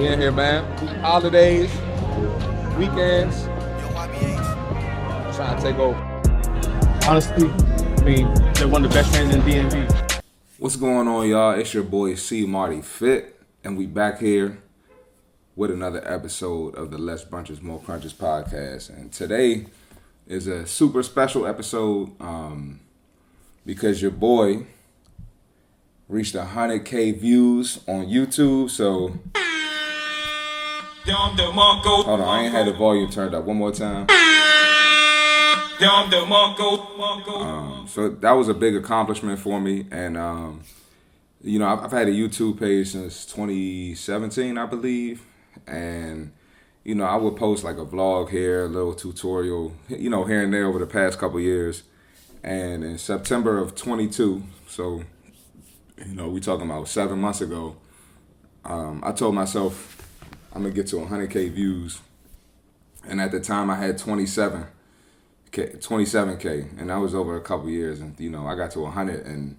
We in here, man. Holidays, weekends. Trying to take over. Honestly, I mean, they're one of the best fans in DMV. What's going on, y'all? It's your boy C Marty Fit, and we back here with another episode of the Less Brunches More Crunches podcast. And today is a super special episode um, because your boy reached 100k views on YouTube. So hold on, I ain't had the volume turned up. One more time. Um, so that was a big accomplishment for me, and um, you know I've, I've had a YouTube page since 2017, I believe, and you know I would post like a vlog here, a little tutorial, you know here and there over the past couple years, and in September of 22, so you know we talking about seven months ago, um, I told myself I'm gonna get to 100k views, and at the time I had 27. 27k, and that was over a couple years. And you know, I got to 100 and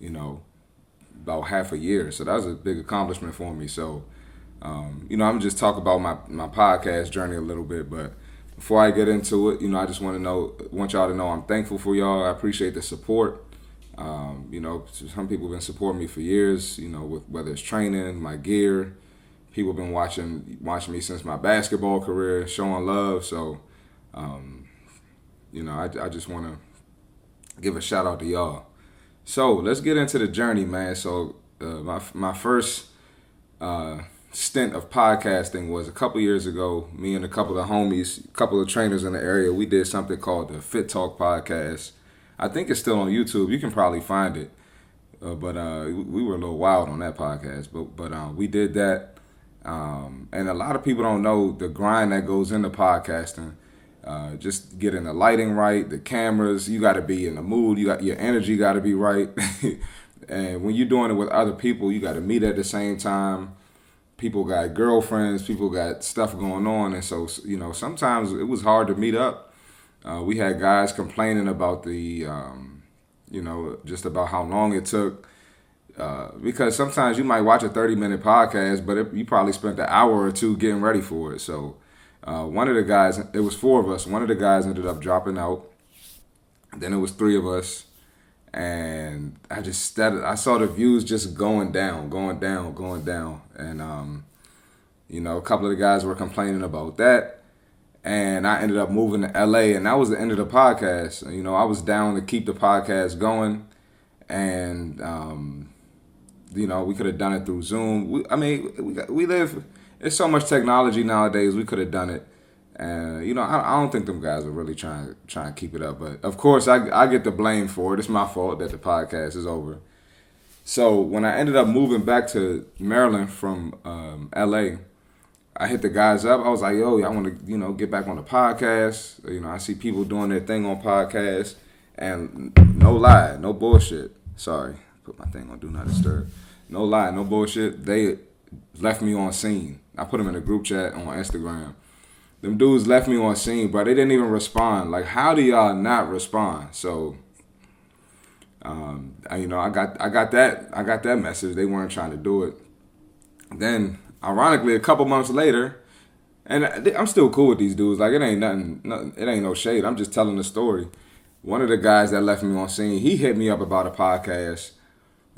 you know about half a year, so that was a big accomplishment for me. So, um, you know, I'm just talk about my my podcast journey a little bit, but before I get into it, you know, I just want to know, want y'all to know, I'm thankful for y'all. I appreciate the support. Um, you know, some people have been supporting me for years. You know, with whether it's training, my gear. People been watching watching me since my basketball career, showing love. So. Um, you know, I, I just want to give a shout out to y'all. So let's get into the journey, man. So uh, my my first uh, stint of podcasting was a couple years ago. Me and a couple of homies, a couple of trainers in the area, we did something called the Fit Talk podcast. I think it's still on YouTube. You can probably find it. Uh, but uh, we were a little wild on that podcast. But but uh, we did that, um, and a lot of people don't know the grind that goes into podcasting. Uh, just getting the lighting right, the cameras. You got to be in the mood. You got your energy got to be right. and when you're doing it with other people, you got to meet at the same time. People got girlfriends. People got stuff going on, and so you know sometimes it was hard to meet up. Uh, we had guys complaining about the, um, you know, just about how long it took. Uh, because sometimes you might watch a 30 minute podcast, but it, you probably spent an hour or two getting ready for it. So uh, one of the guys, it was four of us. One of the guys ended up dropping out. Then it was three of us, and I just started. I saw the views just going down, going down, going down, and um, you know, a couple of the guys were complaining about that, and I ended up moving to LA, and that was the end of the podcast. You know, I was down to keep the podcast going, and um, you know, we could have done it through Zoom. We, I mean, we we live it's so much technology nowadays. We could have done it, and you know, I, I, don't think them guys are really trying trying to keep it up. But of course, I I get the blame for it. It's my fault that the podcast is over. So when I ended up moving back to Maryland from um, L.A., I hit the guys up. I was like, "Yo, I want to, you know, get back on the podcast. You know, I see people doing their thing on podcasts, and no lie, no bullshit. Sorry, put my thing on do not disturb. No lie, no bullshit. They left me on seen. I put them in a group chat on Instagram. Them dudes left me on seen, bro. They didn't even respond. Like, how do y'all not respond? So, um, you know, I got I got that I got that message. They weren't trying to do it. Then, ironically, a couple months later, and I'm still cool with these dudes. Like, it ain't nothing. nothing it ain't no shade. I'm just telling the story. One of the guys that left me on seen, he hit me up about a podcast,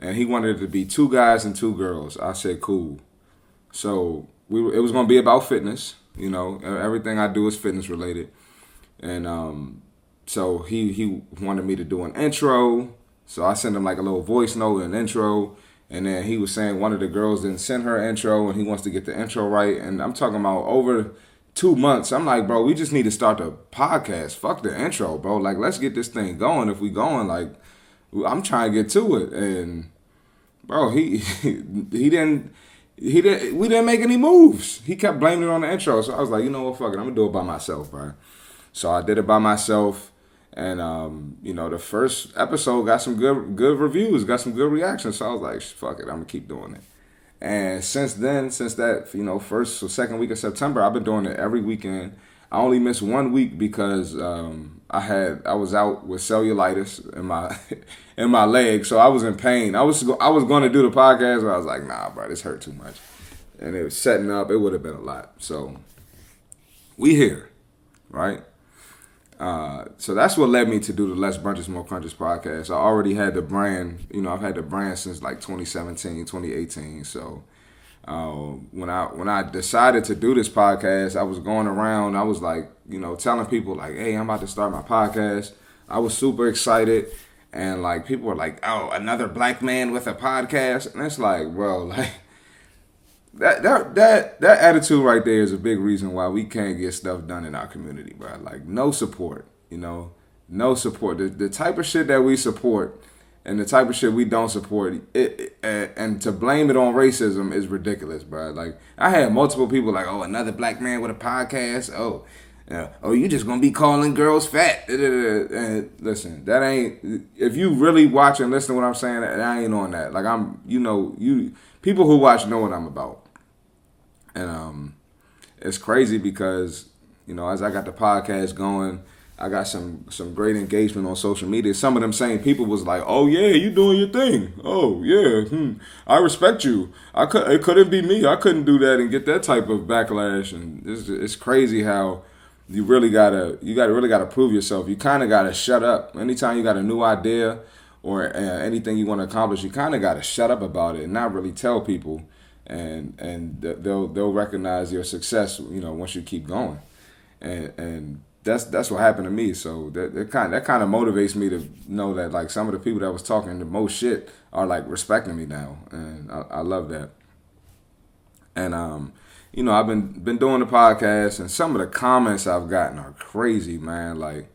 and he wanted it to be two guys and two girls. I said, cool. So we it was gonna be about fitness. You know, everything I do is fitness related, and um, so he he wanted me to do an intro. So I sent him like a little voice note, an intro, and then he was saying one of the girls didn't send her intro, and he wants to get the intro right. And I'm talking about over two months. I'm like, bro, we just need to start the podcast. Fuck the intro, bro. Like, let's get this thing going. If we going, like, I'm trying to get to it, and bro, he he didn't he didn't. We didn't make any moves. He kept blaming it on the intro. So I was like, you know what, fuck it, I'm gonna do it by myself, bro. So I did it by myself, and um, you know, the first episode got some good good reviews, got some good reactions. So I was like, fuck it, I'm gonna keep doing it. And since then, since that you know first or second week of September, I've been doing it every weekend. I only missed one week because um, I had I was out with cellulitis in my in my leg, so I was in pain. I was I was going to do the podcast, but I was like, nah, bro, this hurt too much. and it was setting up, it would have been a lot. So we here, right? Uh, so that's what led me to do the Less Brunches More Crunches podcast. I already had the brand, you know, I've had the brand since like 2017, 2018. So uh, when I when I decided to do this podcast, I was going around. I was like, you know, telling people like, "Hey, I'm about to start my podcast." I was super excited, and like people were like, "Oh, another black man with a podcast," and it's like, bro, like that that that that attitude right there is a big reason why we can't get stuff done in our community, bro. Like no support, you know, no support. The, the type of shit that we support and the type of shit we don't support, it, it, and to blame it on racism is ridiculous, bro. Like I had multiple people like, oh, another black man with a podcast. Oh, oh, you just gonna be calling girls fat? And listen, that ain't. If you really watch and listen to what I'm saying, I ain't on that. Like I'm, you know, you people who watch know what I'm about and um, it's crazy because you know as I got the podcast going, I got some some great engagement on social media. Some of them same people was like, "Oh yeah, you doing your thing. Oh yeah, hmm. I respect you. I could it couldn't be me. I couldn't do that and get that type of backlash. And it's it's crazy how." You really gotta, you gotta really gotta prove yourself. You kind of gotta shut up. Anytime you got a new idea or uh, anything you want to accomplish, you kind of gotta shut up about it and not really tell people and and they'll they'll recognize your success. You know, once you keep going, and and that's that's what happened to me. So that, that kind that kind of motivates me to know that like some of the people that was talking the most shit are like respecting me now, and I, I love that. And um, you know, I've been been doing the podcast, and some of the comments I've gotten are crazy, man. Like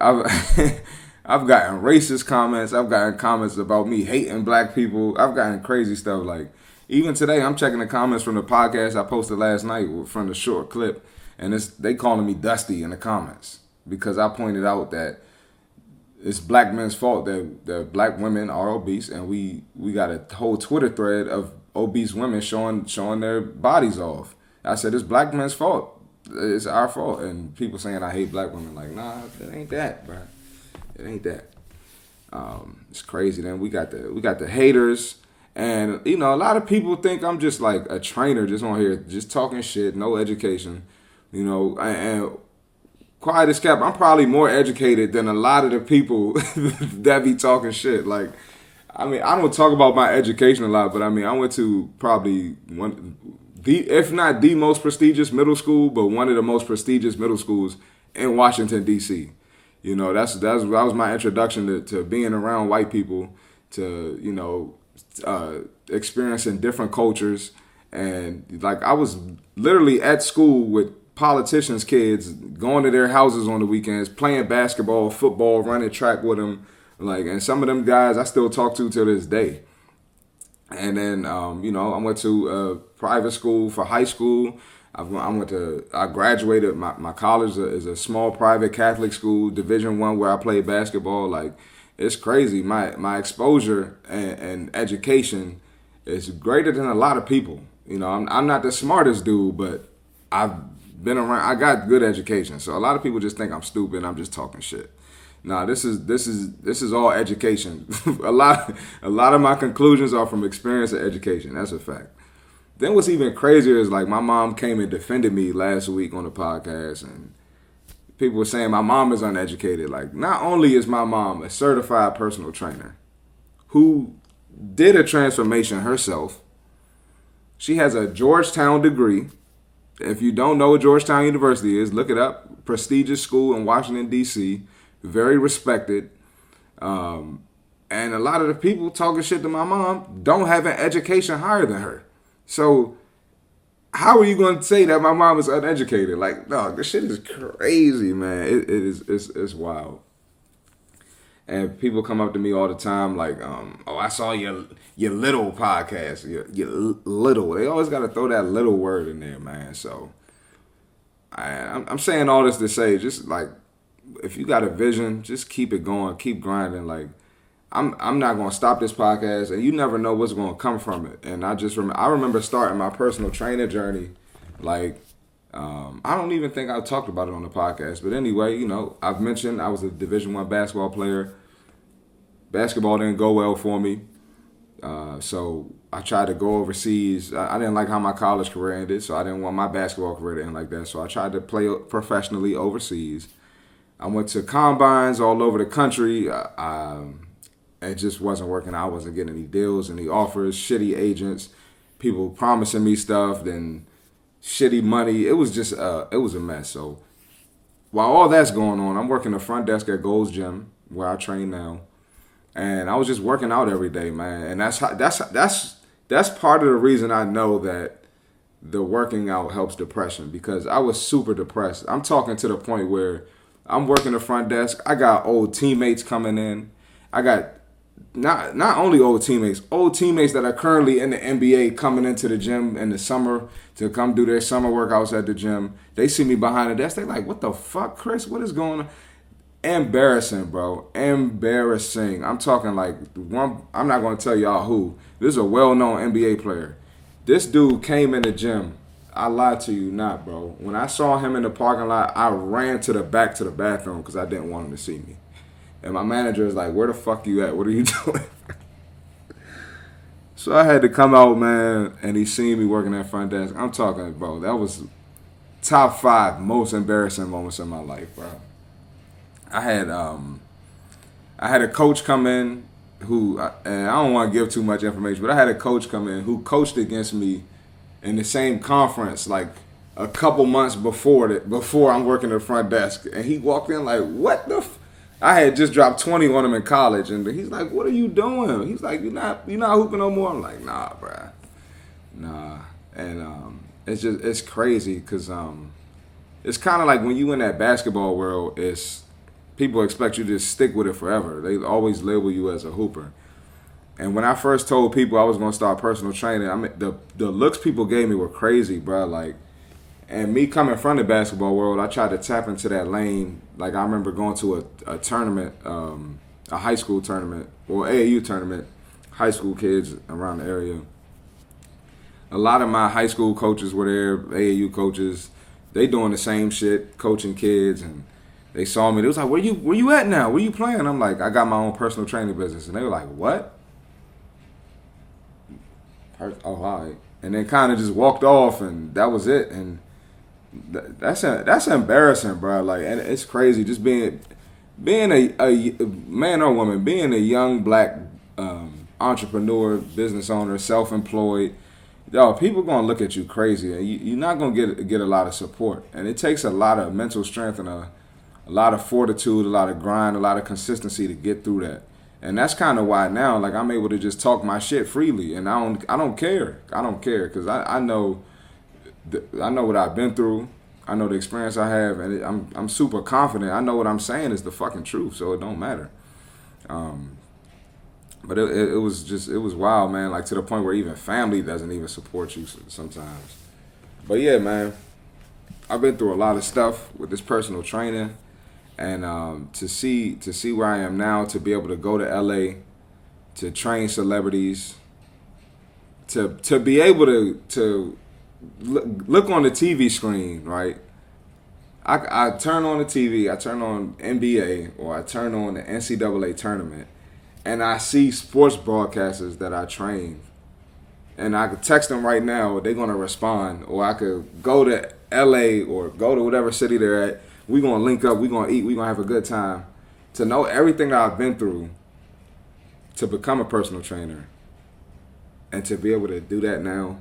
I've. I've gotten racist comments. I've gotten comments about me hating black people. I've gotten crazy stuff like even today, I'm checking the comments from the podcast I posted last night from the short clip, and it's they calling me Dusty in the comments because I pointed out that it's black men's fault that, that black women are obese, and we we got a whole Twitter thread of obese women showing showing their bodies off. I said it's black men's fault. It's our fault, and people saying I hate black women. Like, nah, it ain't that, bro. It ain't that. Um, it's crazy. Then we got the we got the haters and you know, a lot of people think I'm just like a trainer, just on here, just talking shit, no education. You know, and quiet as kept, I'm probably more educated than a lot of the people that be talking shit. Like, I mean, I don't talk about my education a lot, but I mean, I went to probably one, the if not the most prestigious middle school, but one of the most prestigious middle schools in Washington D.C. You know, that's that's that was my introduction to, to being around white people, to you know uh, experiencing different cultures, and like I was literally at school with politicians' kids, going to their houses on the weekends, playing basketball, football, running track with them, like, and some of them guys I still talk to to this day. And then, um, you know, I went to a private school for high school. I went to, I graduated. My, my college is a small private Catholic school, Division One, where I played basketball. Like, it's crazy. My my exposure and, and, education is greater than a lot of people. You know, I'm I'm not the smartest dude, but I've been around. I got good education, so a lot of people just think I'm stupid. I'm just talking shit. Nah, this is this is this is all education. a lot a lot of my conclusions are from experience and education. That's a fact. Then what's even crazier is like my mom came and defended me last week on the podcast and people were saying my mom is uneducated. Like, not only is my mom a certified personal trainer who did a transformation herself, she has a Georgetown degree. If you don't know what Georgetown University is, look it up. Prestigious school in Washington, D.C., very respected. Um, and a lot of the people talking shit to my mom don't have an education higher than her. So how are you going to say that my mom is uneducated? Like, no, this shit is crazy, man. It, it is, it's, it's wild. And people come up to me all the time, like, um, oh, I saw your your little podcast, your, your little. They always got to throw that little word in there, man. So, I, I'm, I'm saying all this to say, just like, if you got a vision, just keep it going, keep grinding. Like, I'm I'm not gonna stop this podcast, and you never know what's gonna come from it. And I just I remember starting my personal trainer journey, like um, I don't even think I talked about it on the podcast, but anyway, you know I've mentioned I was a Division One basketball player. Basketball didn't go well for me, uh, so I tried to go overseas. I, I didn't like how my college career ended, so I didn't want my basketball career to end like that. So I tried to play professionally overseas. I went to combines all over the country. I, I, it just wasn't working. I wasn't getting any deals, any offers, shitty agents, people promising me stuff, then shitty money. It was just uh, it was a mess. So while all that's going on, I'm working the front desk at Gold's Gym where I train now, and I was just working out every day, man. And that's how, that's that's that's part of the reason I know that the working out helps depression because I was super depressed. I'm talking to the point where I'm working the front desk. I got old teammates coming in. I got not not only old teammates, old teammates that are currently in the NBA coming into the gym in the summer to come do their summer workouts at the gym. They see me behind the desk. They like, what the fuck, Chris? What is going on? Embarrassing, bro. Embarrassing. I'm talking like one. I'm not gonna tell y'all who. This is a well-known NBA player. This dude came in the gym. I lied to you not, bro. When I saw him in the parking lot, I ran to the back to the bathroom because I didn't want him to see me. And my manager is like, "Where the fuck you at? What are you doing?" so I had to come out, man, and he seen me working at front desk. I'm talking, bro. That was top five most embarrassing moments in my life, bro. I had um, I had a coach come in who, and I don't want to give too much information, but I had a coach come in who coached against me in the same conference, like a couple months before that, before I'm working at the front desk, and he walked in like, "What the?" F-? I had just dropped twenty on him in college, and he's like, "What are you doing?" He's like, "You're not, you're not hooping no more." I'm like, "Nah, bruh, nah," and um, it's just it's crazy because um, it's kind of like when you in that basketball world, it's people expect you to stick with it forever. They always label you as a hooper. And when I first told people I was gonna start personal training, I mean the the looks people gave me were crazy, bro. Like, and me coming from the basketball world, I tried to tap into that lane. Like I remember going to a, a tournament, um, a high school tournament or AAU tournament, high school kids around the area. A lot of my high school coaches were there, AAU coaches. They doing the same shit, coaching kids and they saw me. They was like, "Where you where you at now? Where you playing?" I'm like, "I got my own personal training business," and they were like, "What?" Oh, all right. And then kind of just walked off, and that was it. And that's that's embarrassing, bro. Like, it's crazy just being being a, a man or woman, being a young black um, entrepreneur, business owner, self employed yo, people gonna look at you crazy, and you, are not gonna get get a lot of support. And it takes a lot of mental strength and a a lot of fortitude, a lot of grind, a lot of consistency to get through that. And that's kind of why now, like I'm able to just talk my shit freely, and I don't, I don't care. I don't care because I, I know, the, I know what I've been through. I know the experience I have, and it, I'm, I'm super confident. I know what I'm saying is the fucking truth, so it don't matter. Um, but it, it, it was just, it was wild, man. Like to the point where even family doesn't even support you sometimes. But yeah, man, I've been through a lot of stuff with this personal training and um, to see to see where I am now, to be able to go to LA, to train celebrities, to to be able to to look, on the TV screen, right? I, I turn on the TV, I turn on NBA or I turn on the NCAA tournament, and I see sports broadcasters that I train, and I could text them right now, they're gonna respond, or I could go to LA or go to whatever city they're at We're gonna link up, we're gonna eat, we're gonna have a good time. To know everything that I've been through to become a personal trainer and to be able to do that now,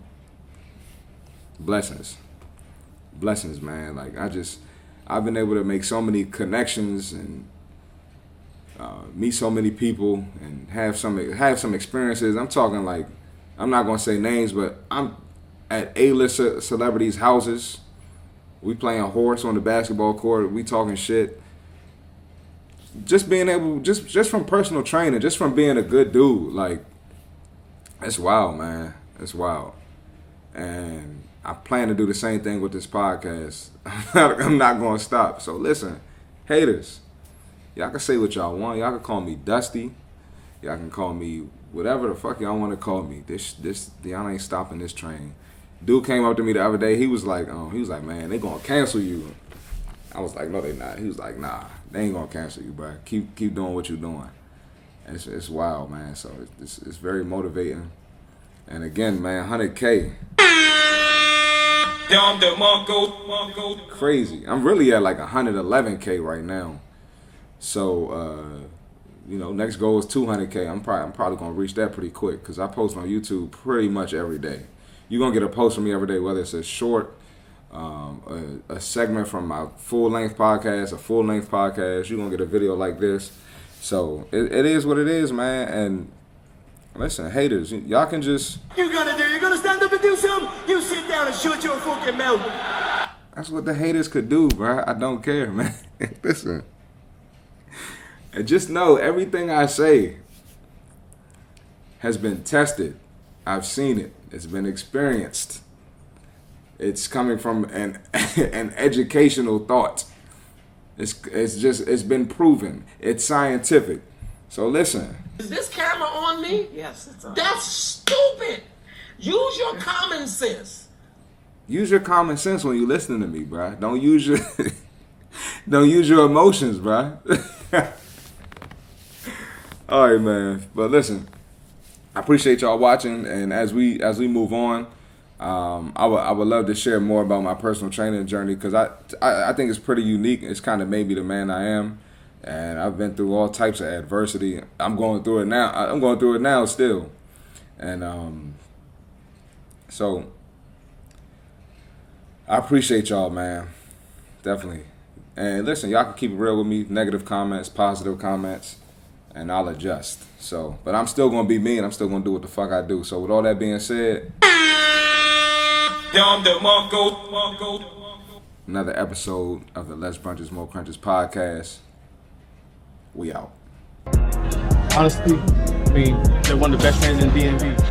blessings. Blessings, man. Like I just I've been able to make so many connections and uh, meet so many people and have some have some experiences. I'm talking like I'm not gonna say names, but I'm at A-list celebrities' houses we playing horse on the basketball court. We talking shit. Just being able, just just from personal training, just from being a good dude, like that's wild, man. That's wild, and I plan to do the same thing with this podcast. I'm not going to stop. So listen, haters, y'all can say what y'all want. Y'all can call me Dusty. Y'all can call me whatever the fuck y'all want to call me. This this y'all ain't stopping this train. Dude came up to me the other day. He was like, um, he was like, man, they gonna cancel you. I was like, no, they not. He was like, nah, they ain't gonna cancel you, bro. Keep keep doing what you're doing. It's, it's wild, man. So it's, it's very motivating. And again, man, 100K. Crazy. I'm really at like 111K right now. So, uh, you know, next goal is 200K. I'm probably, I'm probably to reach that pretty quick because I post on YouTube pretty much every day. You're to get a post from me every day, whether it's a short, um, a, a segment from my full length podcast, a full length podcast. You're going to get a video like this. So, it, it is what it is, man. And Listen, haters, y'all can just. You gonna do? You gonna stand up and do something? You sit down and shut your fucking mouth. That's what the haters could do, bro. I don't care, man. Listen. And just know everything I say has been tested. I've seen it. It's been experienced. It's coming from an an educational thought. It's it's just it's been proven. It's scientific. So listen. Is this camera on me? Yes, it's on. That's stupid. Use your common sense. Use your common sense when you listening to me, bro. Don't use your don't use your emotions, bro. All right, man. But listen, I appreciate y'all watching, and as we as we move on, um, I would I would love to share more about my personal training journey because I, I I think it's pretty unique. It's kind of maybe the man I am and I've been through all types of adversity. I'm going through it now. I'm going through it now still, and um, so I appreciate y'all, man. Definitely. And listen, y'all can keep it real with me. Negative comments, positive comments, and I'll adjust. So, but I'm still gonna be me, and I'm still gonna do what the fuck I do. So, with all that being said, another episode of the Less Brunches More Crunches podcast. We out. Honestly, I mean, they're one of the best fans in DMV.